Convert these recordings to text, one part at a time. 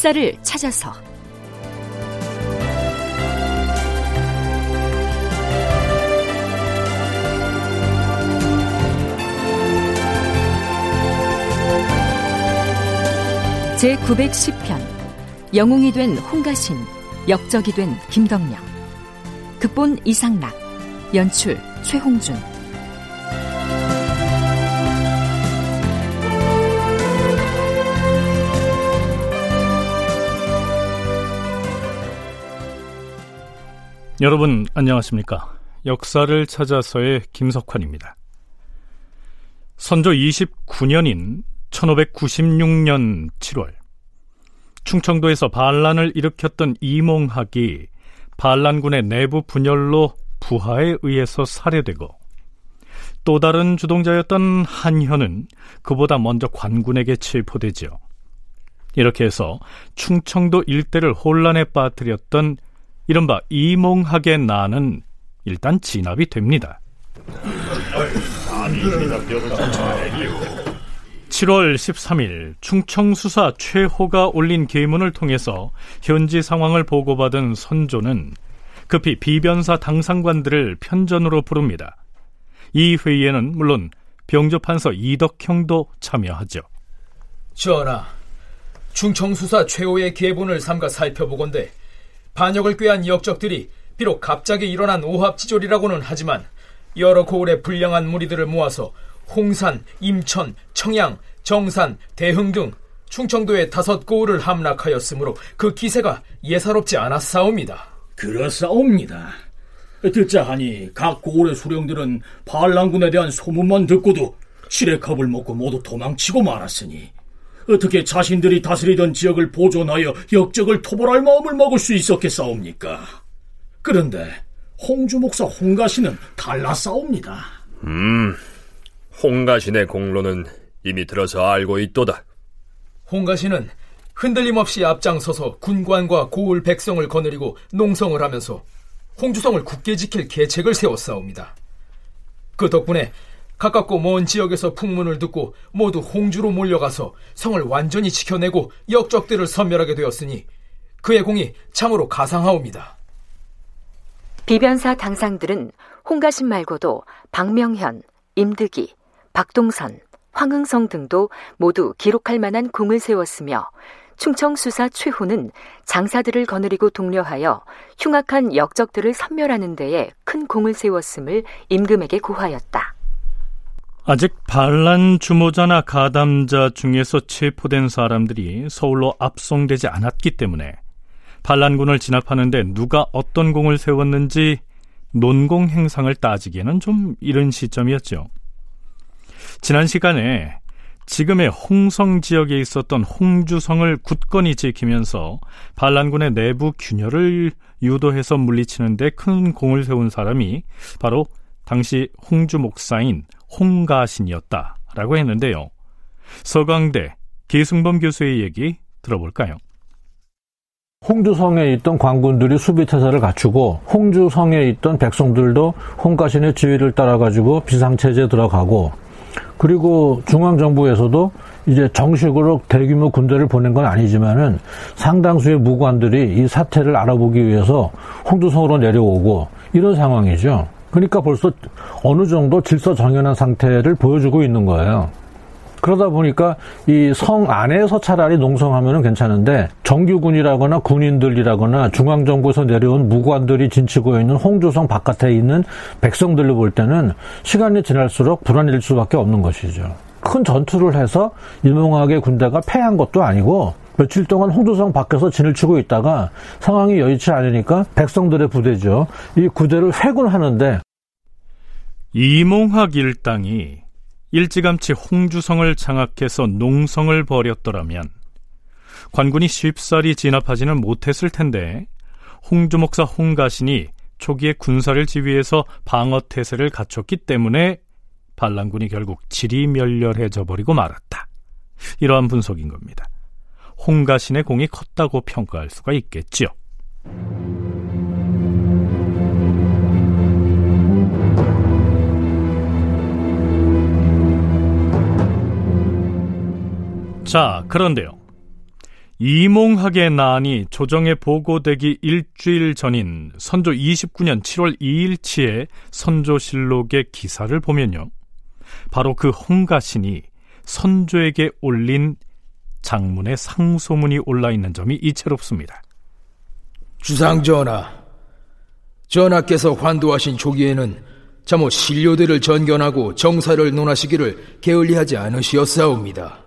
역사를 찾아서. 제 910편 영웅이 된 홍가신 역적이 된 김덕령 극본 이상락 연출 최홍준 여러분 안녕하십니까? 역사를 찾아서의 김석환입니다. 선조 29년인 1596년 7월 충청도에서 반란을 일으켰던 이몽학이 반란군의 내부 분열로 부하에 의해서 살해되고 또 다른 주동자였던 한현은 그보다 먼저 관군에게 체포되지요. 이렇게 해서 충청도 일대를 혼란에 빠뜨렸던 이른바 이몽학의 난은 일단 진압이 됩니다. 7월 13일 충청수사 최호가 올린 계문을 통해서 현지 상황을 보고받은 선조는 급히 비변사 당상관들을 편전으로 부릅니다. 이 회의에는 물론 병조판서 이덕형도 참여하죠. 전하, 충청수사 최호의 계본을 삼가 살펴보건대 반역을 꾀한 역적들이 비록 갑자기 일어난 오합지졸이라고는 하지만 여러 고을의 불량한 무리들을 모아서 홍산, 임천, 청양, 정산, 대흥 등 충청도의 다섯 고을을 함락하였으므로 그 기세가 예사롭지 않았사옵니다. 그렇사옵니다. 듣자 하니 각 고을의 수령들은 반란군에 대한 소문만 듣고도 시래컵을 먹고 모두 도망치고 말았으니 어떻게 자신들이 다스리던 지역을 보존하여 역적을 토벌할 마음을 먹을 수 있었겠사옵니까? 그런데 홍주 목사 홍가시는 달라싸옵니다. 음, 홍가신의 공로는 이미 들어서 알고 있도다. 홍가신은 흔들림 없이 앞장서서 군관과 고을 백성을 거느리고 농성을 하면서 홍주성을 굳게 지킬 계책을 세웠사옵니다. 그 덕분에 가깝고 먼 지역에서 풍문을 듣고 모두 홍주로 몰려가서 성을 완전히 지켜내고 역적들을 섬멸하게 되었으니 그의 공이 참으로 가상하옵니다. 비변사 당상들은 홍가신 말고도 박명현, 임득이, 박동선, 황흥성 등도 모두 기록할 만한 공을 세웠으며 충청 수사 최호는 장사들을 거느리고 독려하여 흉악한 역적들을 섬멸하는 데에 큰 공을 세웠음을 임금에게 고하였다. 아직 반란 주모자나 가담자 중에서 체포된 사람들이 서울로 압송되지 않았기 때문에 반란군을 진압하는데 누가 어떤 공을 세웠는지 논공 행상을 따지기에는 좀 이른 시점이었죠. 지난 시간에 지금의 홍성 지역에 있었던 홍주성을 굳건히 지키면서 반란군의 내부 균열을 유도해서 물리치는데 큰 공을 세운 사람이 바로 당시 홍주 목사인 홍가신이었다라고 했는데요. 서강대 계승범 교수의 얘기 들어볼까요? 홍주성에 있던 관군들이 수비태세를 갖추고 홍주성에 있던 백성들도 홍가신의 지휘를 따라가지고 비상체제에 들어가고 그리고 중앙정부에서도 이제 정식으로 대규모 군대를 보낸 건 아니지만은 상당수의 무관들이 이 사태를 알아보기 위해서 홍두성으로 내려오고 이런 상황이죠. 그러니까 벌써 어느 정도 질서 정연한 상태를 보여주고 있는 거예요. 그러다 보니까 이 성 안에서 차라리 농성하면 괜찮은데 정규군이라거나 군인들이라거나 중앙정부에서 내려온 무관들이 진치고 있는 홍조성 바깥에 있는 백성들로 볼 때는 시간이 지날수록 불안해질 수밖에 없는 것이죠. 큰 전투를 해서 이몽학의 군대가 패한 것도 아니고 며칠 동안 홍조성 밖에서 진을 치고 있다가 상황이 여의치 않으니까 백성들의 부대죠. 이 구대를 회군하는데 이몽학 일당이 일찌감치 홍주성을 장악해서 농성을 벌였더라면 관군이 쉽사리 진압하지는 못했을 텐데 홍주 목사 홍가신이 초기에 군사를 지휘해서 방어 태세를 갖췄기 때문에 반란군이 결국 지리멸렬해져 버리고 말았다. 이러한 분석인 겁니다. 홍가신의 공이 컸다고 평가할 수가 있겠지요. 자, 그런데요. 이몽학의 난이 조정에 보고되기 일주일 전인 선조 29년 7월 2일치의 선조실록의 기사를 보면요. 바로 그 홍가신이 선조에게 올린 장문의 상소문이 올라 있는 점이 이채롭습니다. 주상 전하, 전하께서 환도하신 초기에는 자못 신료들을 전견하고 정사를 논하시기를 게을리하지 않으시었사옵니다.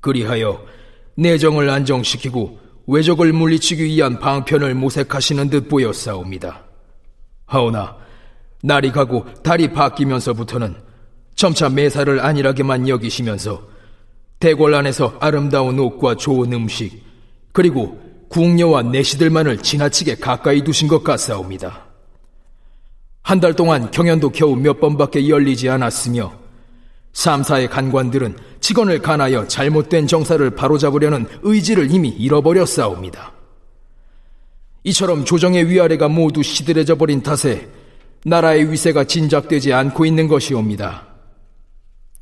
그리하여 내정을 안정시키고 외적을 물리치기 위한 방편을 모색하시는 듯 보였사옵니다. 하오나 날이 가고 달이 바뀌면서부터는 점차 매사를 안일하게만 여기시면서 대궐 안에서 아름다운 옷과 좋은 음식 그리고 궁녀와 내시들만을 지나치게 가까이 두신 것 같사옵니다. 한 달 동안 경연도 겨우 몇 번밖에 열리지 않았으며 삼사의 간관들은 직원을 간하여 잘못된 정사를 바로잡으려는 의지를 이미 잃어버렸사옵니다. 이처럼 조정의 위아래가 모두 시들해져 버린 탓에 나라의 위세가 진작되지 않고 있는 것이옵니다.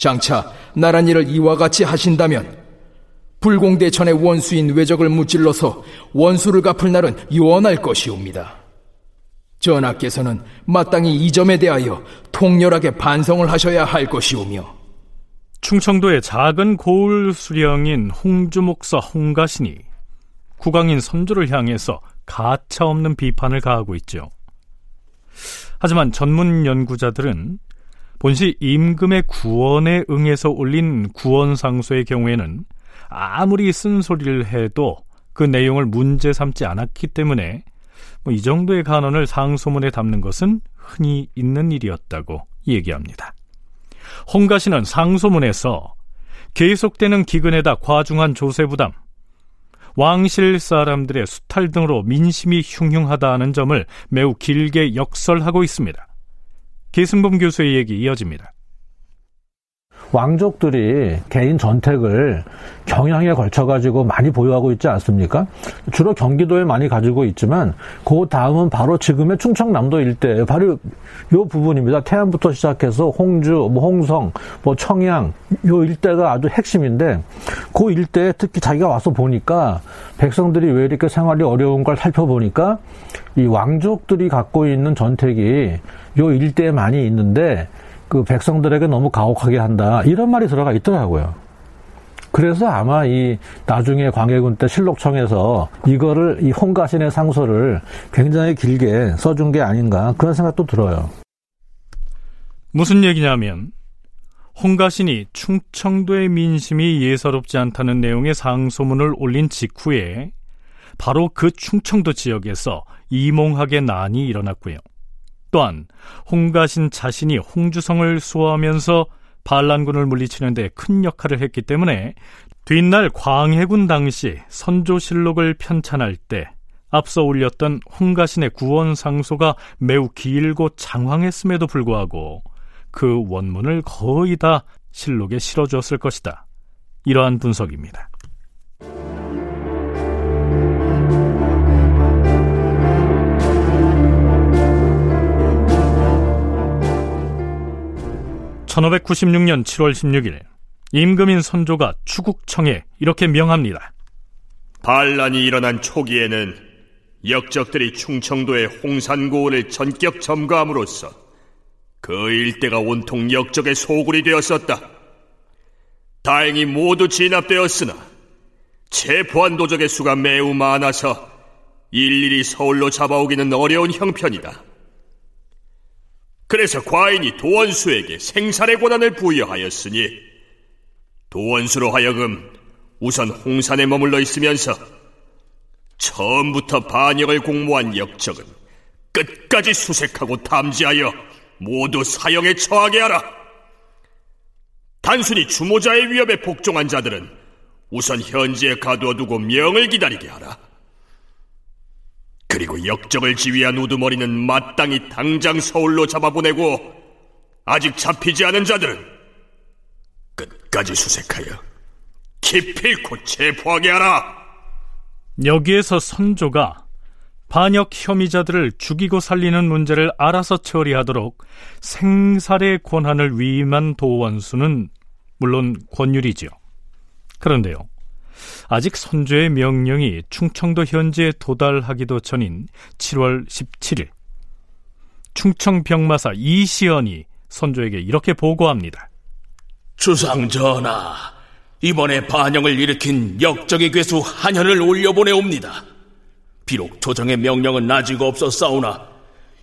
장차 나란 일을 이와 같이 하신다면 불공대천의 원수인 외적을 무찔러서 원수를 갚을 날은 요원할 것이옵니다. 전하께서는 마땅히 이 점에 대하여 통렬하게 반성을 하셔야 할 것이오며 충청도의 작은 고을 수령인 홍주 목사 홍가신이 국왕인 선조를 향해서 가차 없는 비판을 가하고 있죠. 하지만 전문 연구자들은 본시 임금의 구원에 응해서 올린 구원상소의 경우에는 아무리 쓴소리를 해도 그 내용을 문제 삼지 않았기 때문에 뭐 이 정도의 간언을 상소문에 담는 것은 흔히 있는 일이었다고 얘기합니다. 홍가시는 상소문에서 계속되는 기근에다 과중한 조세 부담, 왕실 사람들의 수탈 등으로 민심이 흉흉하다는 점을 매우 길게 역설하고 있습니다. 계승범 교수의 얘기 이어집니다. 왕족들이 개인 전택을 경향에 걸쳐가지고 많이 보유하고 있지 않습니까? 주로 경기도에 많이 가지고 있지만 그 다음은 바로 지금의 충청남도 일대 바로 요 부분입니다. 태안부터 시작해서 홍주, 뭐 홍성, 뭐 청양 요 일대가 아주 핵심인데 그 일대에 특히 자기가 와서 보니까 백성들이 왜 이렇게 생활이 어려운 걸 살펴보니까 이 왕족들이 갖고 있는 전택이 요 일대에 많이 있는데 그 백성들에게 너무 가혹하게 한다. 이런 말이 들어가 있더라고요. 그래서 아마 이 나중에 광해군 때 실록청에서 이거를 이 홍가신의 상소를 굉장히 길게 써준 게 아닌가 그런 생각도 들어요. 무슨 얘기냐면 홍가신이 충청도의 민심이 예사롭지 않다는 내용의 상소문을 올린 직후에 바로 그 충청도 지역에서 이몽학의 난이 일어났고요. 또한 홍가신 자신이 홍주성을 수호하면서 반란군을 물리치는 데 큰 역할을 했기 때문에 뒷날 광해군 당시 선조실록을 편찬할 때 앞서 올렸던 홍가신의 구원 상소가 매우 길고 장황했음에도 불구하고 그 원문을 거의 다 실록에 실어주었을 것이다. 이러한 분석입니다. 1596년 7월 16일 임금인 선조가 추국청에 이렇게 명합니다. 반란이 일어난 초기에는 역적들이 충청도의 홍산고원을 전격 점거함으로써 그 일대가 온통 역적의 소굴이 되었었다. 다행히 모두 진압되었으나 체포한 도적의 수가 매우 많아서 일일이 서울로 잡아오기는 어려운 형편이다. 그래서 과인이 도원수에게 생산의 권한을 부여하였으니 도원수로 하여금 우선 홍산에 머물러 있으면서 처음부터 반역을 공모한 역적은 끝까지 수색하고 탐지하여 모두 사형에 처하게 하라. 단순히 주모자의 위협에 복종한 자들은 우선 현지에 가두어두고 명을 기다리게 하라. 그리고 역적을 지휘한 우두머리는 마땅히 당장 서울로 잡아보내고 아직 잡히지 않은 자들은 끝까지 수색하여 기필코 체포하게 하라. 여기에서 선조가 반역 혐의자들을 죽이고 살리는 문제를 알아서 처리하도록 생살의 권한을 위임한 도원수는 물론 권율이지요. 그런데요. 아직 선조의 명령이 충청도 현지에 도달하기도 전인 7월 17일 충청 병마사 이시연이 선조에게 이렇게 보고합니다. 주상 전하, 이번에 반영을 일으킨 역적의 괴수 한현을 올려보내옵니다. 비록 조정의 명령은 아직 없었사오나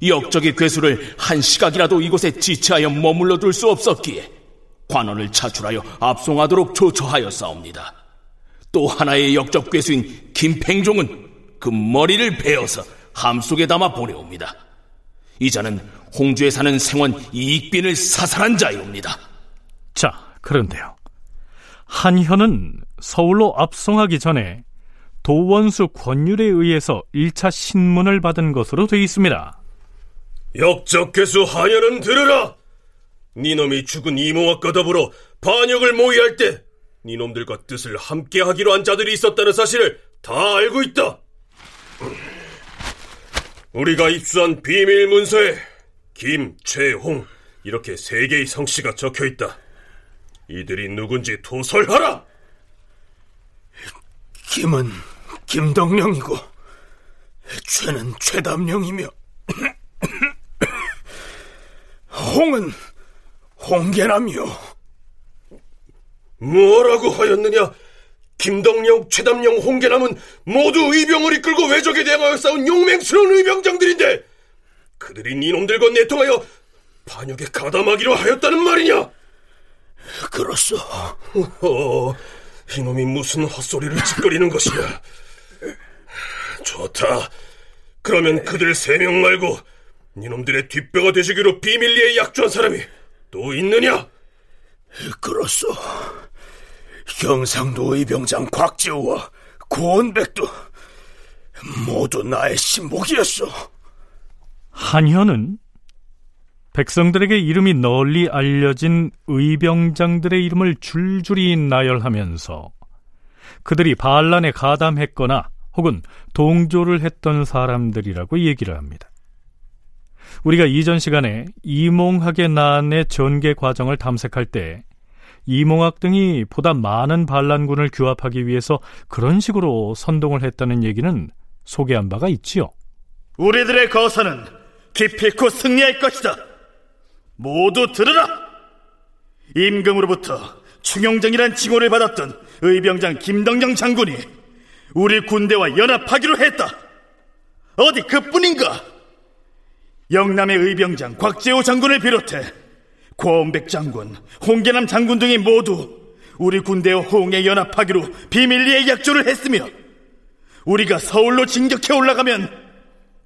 역적의 괴수를 한 시각이라도 이곳에 지체하여 머물러 둘 수 없었기에 관원을 차출하여 압송하도록 조처하였사옵니다. 또 하나의 역적 괴수인 김팽종은 그 머리를 베어서 함 속에 담아 보내옵니다. 이자는 홍주에 사는 생원 이익빈을 사살한 자이옵니다. 자, 그런데요. 한현은 서울로 압송하기 전에 도원수 권율에 의해서 1차 신문을 받은 것으로 되어 있습니다. 역적 괴수 한현은 들으라! 니놈이 죽은 이모와과 더불어 반역을 모의할 때 니놈들과 뜻을 함께 하기로 한 자들이 있었다는 사실을 다 알고 있다. 우리가 입수한 비밀 문서에 김, 최, 홍 이렇게 세 개의 성씨가 적혀 있다. 이들이 누군지 도설하라. 김은 김덕령이고 최는 최담령이며 홍은 홍계남이요. 뭐라고 하였느냐? 김덕령, 최담령, 홍계남은 모두 의병을 이끌고 외적에 대항하여 싸운 용맹스러운 의병장들인데 그들이 니놈들과 내통하여 반역에 가담하기로 하였다는 말이냐? 그렇소. 어, 이놈이 무슨 헛소리를 짓거리는 것이냐? 좋다. 그러면 그들 세 명 말고 니놈들의 뒷배가 되시기로 비밀리에 약조한 사람이 또 있느냐? 그렇소. 경상도 의병장 곽지우와 고원백도 모두 나의 신복이었소. 한현은 백성들에게 이름이 널리 알려진 의병장들의 이름을 줄줄이 나열하면서 그들이 반란에 가담했거나 혹은 동조를 했던 사람들이라고 얘기를 합니다. 우리가 이전 시간에 이몽학의 난의 전개 과정을 탐색할 때 이몽학 등이 보다 많은 반란군을 규합하기 위해서 그런 식으로 선동을 했다는 얘기는 소개한 바가 있지요. 우리들의 거사는 기필코 승리할 것이다. 모두 들으라. 임금으로부터 충용정이란 칭호를 받았던 의병장 김덕령 장군이 우리 군대와 연합하기로 했다. 어디 그뿐인가? 영남의 의병장 곽재호 장군을 비롯해 고원백 장군, 홍계남 장군 등이 모두 우리 군대와 호응에 연합하기로 비밀리에 약조를 했으며 우리가 서울로 진격해 올라가면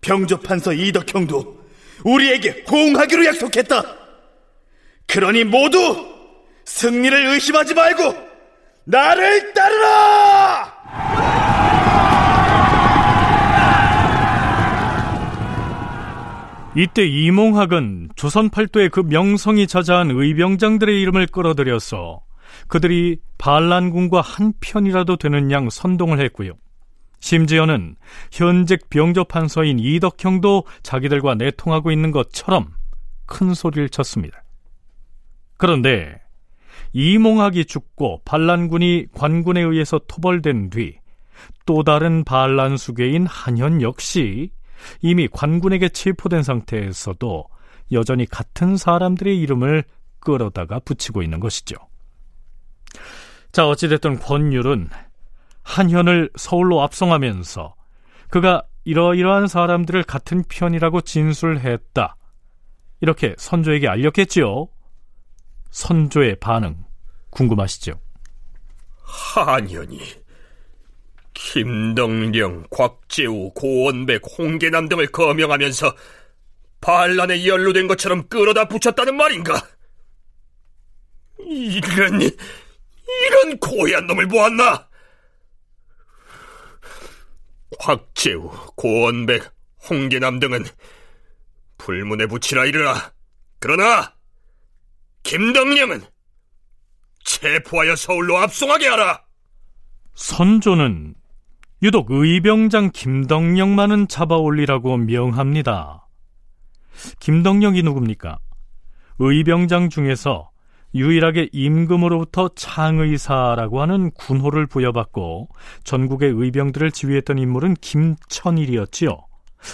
병조판서 이덕형도 우리에게 호응하기로 약속했다. 그러니 모두 승리를 의심하지 말고 나를 따르라! 이때 이몽학은 조선 팔도의 그 명성이 자자한 의병장들의 이름을 끌어들여서 그들이 반란군과 한 편이라도 되는 양 선동을 했고요. 심지어는 현직 병조판서인 이덕형도 자기들과 내통하고 있는 것처럼 큰 소리를 쳤습니다. 그런데 이몽학이 죽고 반란군이 관군에 의해서 토벌된 뒤 또 다른 반란 수괴인 한현 역시 이미 관군에게 체포된 상태에서도 여전히 같은 사람들의 이름을 끌어다가 붙이고 있는 것이죠. 자, 어찌됐든 권율은 한현을 서울로 압송하면서 그가 이러이러한 사람들을 같은 편이라고 진술했다. 이렇게 선조에게 알렸겠지요. 선조의 반응 궁금하시죠? 한현이 김덕령, 곽재우, 고원백, 홍계남 등을 거명하면서 반란에 연루된 것처럼 끌어다 붙였다는 말인가? 이런, 이런 고얀 놈을 보았나? 곽재우, 고원백, 홍계남 등은 불문에 붙이라 이르라. 그러나 김덕령은 체포하여 서울로 압송하게 하라. 선조는 유독 의병장 김덕령만은 잡아올리라고 명합니다. 김덕령이 누굽니까? 의병장 중에서 유일하게 임금으로부터 창의사라고 하는 군호를 부여받고 전국의 의병들을 지휘했던 인물은 김천일이었지요.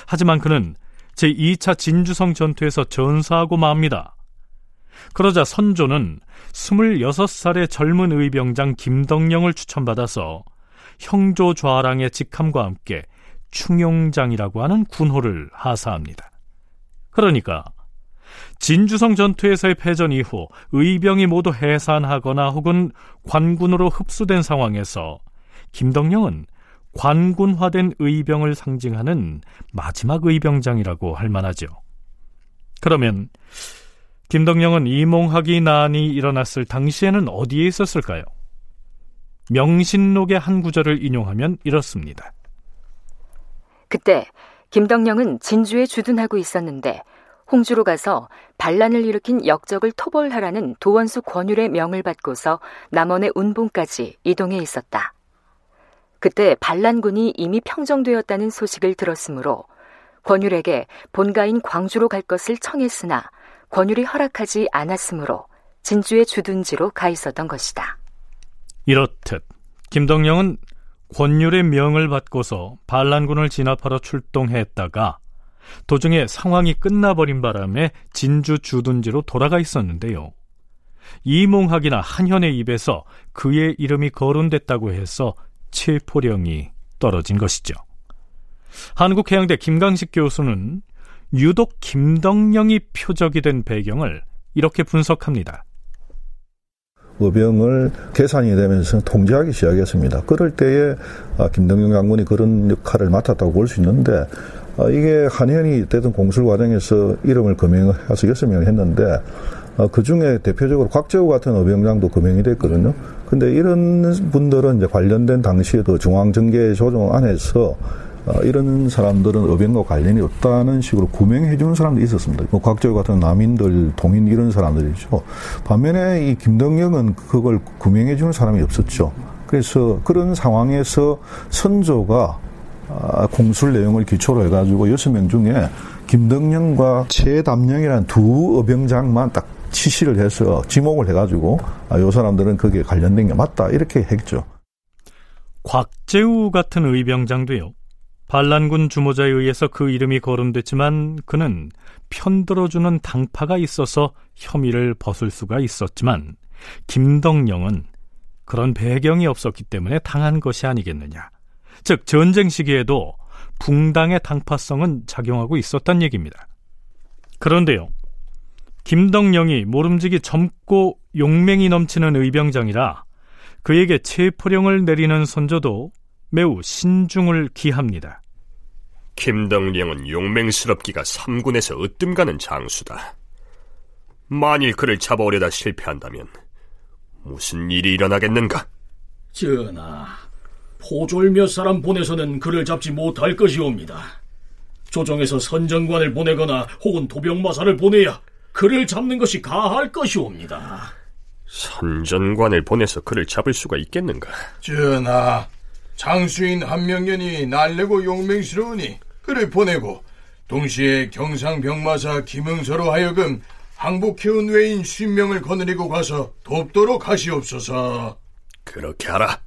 하지만 그는 제2차 진주성 전투에서 전사하고 맙니다. 그러자 선조는 26살의 젊은 의병장 김덕령을 추천받아서 형조 좌랑의 직함과 함께 충용장이라고 하는 군호를 하사합니다. 그러니까 진주성 전투에서의 패전 이후 의병이 모두 해산하거나 혹은 관군으로 흡수된 상황에서 김덕령은 관군화된 의병을 상징하는 마지막 의병장이라고 할 만하죠. 그러면 김덕령은 이몽학이 난이 일어났을 당시에는 어디에 있었을까요? 명신록의 한 구절을 인용하면 이렇습니다. 그때 김덕령은 진주에 주둔하고 있었는데 홍주로 가서 반란을 일으킨 역적을 토벌하라는 도원수 권율의 명을 받고서 남원의 운봉까지 이동해 있었다. 그때 반란군이 이미 평정되었다는 소식을 들었으므로 권율에게 본가인 광주로 갈 것을 청했으나 권율이 허락하지 않았으므로 진주의 주둔지로 가 있었던 것이다. 이렇듯 김덕령은 권율의 명을 받고서 반란군을 진압하러 출동했다가 도중에 상황이 끝나버린 바람에 진주 주둔지로 돌아가 있었는데요. 이몽학이나 한현의 입에서 그의 이름이 거론됐다고 해서 체포령이 떨어진 것이죠. 한국해양대 김강식 교수는 유독 김덕령이 표적이 된 배경을 이렇게 분석합니다. 의병을 계산이 되면서 통제하기 시작했습니다. 그럴 때에 아, 김덕령 장군이 그런 역할을 맡았다고 볼 수 있는데 아, 이게 한현이 됐던 공술 과정에서 이름을 금명해서 여섯 명을 했는데 아, 그 중에 대표적으로 곽재우 같은 의병장도 금명이 됐거든요. 근데 이런 분들은 이제 관련된 당시에도 중앙정계 조정 안에서 어, 이런 사람들은 의병과 관련이 없다는 식으로 구명해 주는 사람도 있었습니다. 뭐 곽재우 같은 남인들, 동인 이런 사람들이죠. 반면에 이 김덕영은 그걸 구명해 주는 사람이 없었죠. 그래서 그런 상황에서 선조가 아, 공술 내용을 기초로 해가지고 여섯 명 중에 김덕영과 최담령이라는 두 의병장만 딱 치시를 해서 지목을 해가지고 아, 요 사람들은 거기에 관련된 게 맞다 이렇게 했죠. 곽재우 같은 의병장도요. 반란군 주모자에 의해서 그 이름이 거론됐지만 그는 편들어주는 당파가 있어서 혐의를 벗을 수가 있었지만 김덕령은 그런 배경이 없었기 때문에 당한 것이 아니겠느냐. 즉 전쟁 시기에도 붕당의 당파성은 작용하고 있었단 얘기입니다. 그런데요. 김덕령이 모름지기 젊고 용맹이 넘치는 의병장이라 그에게 체포령을 내리는 선조도 매우 신중을 기합니다. 김덕령은 용맹스럽기가 삼군에서 으뜸가는 장수다. 만일 그를 잡아오려다 실패한다면 무슨 일이 일어나겠는가? 전하, 포졸 몇 사람 보내서는 그를 잡지 못할 것이옵니다. 조정에서 선정관을 보내거나 혹은 도병마사를 보내야 그를 잡는 것이 가할 것이옵니다. 선전관을 보내서 그를 잡을 수가 있겠는가? 전하, 장수인 한명년이 날래고 용맹스러우니 그를 보내고 동시에 경상병마사 김응서로 하여금 항복해온 외인 쉰명을 거느리고 가서 돕도록 하시옵소서. 그렇게 하라.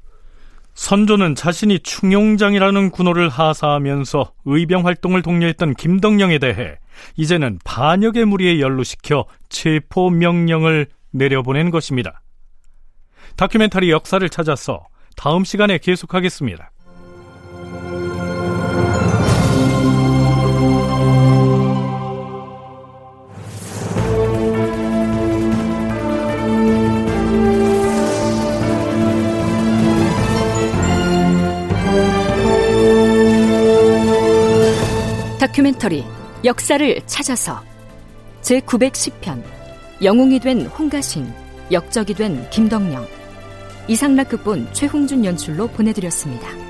선조는 자신이 충용장이라는 군호를 하사하면서 의병 활동을 독려했던 김덕령에 대해 이제는 반역의 무리에 연루시켜 체포 명령을 내려보낸 것입니다. 다큐멘터리 역사를 찾아서 다음 시간에 계속하겠습니다. 다큐멘터리 역사를 찾아서 제910편 영웅이 된 홍가신 역적이 된 김덕령 이상락 극본 최홍준 연출로 보내드렸습니다.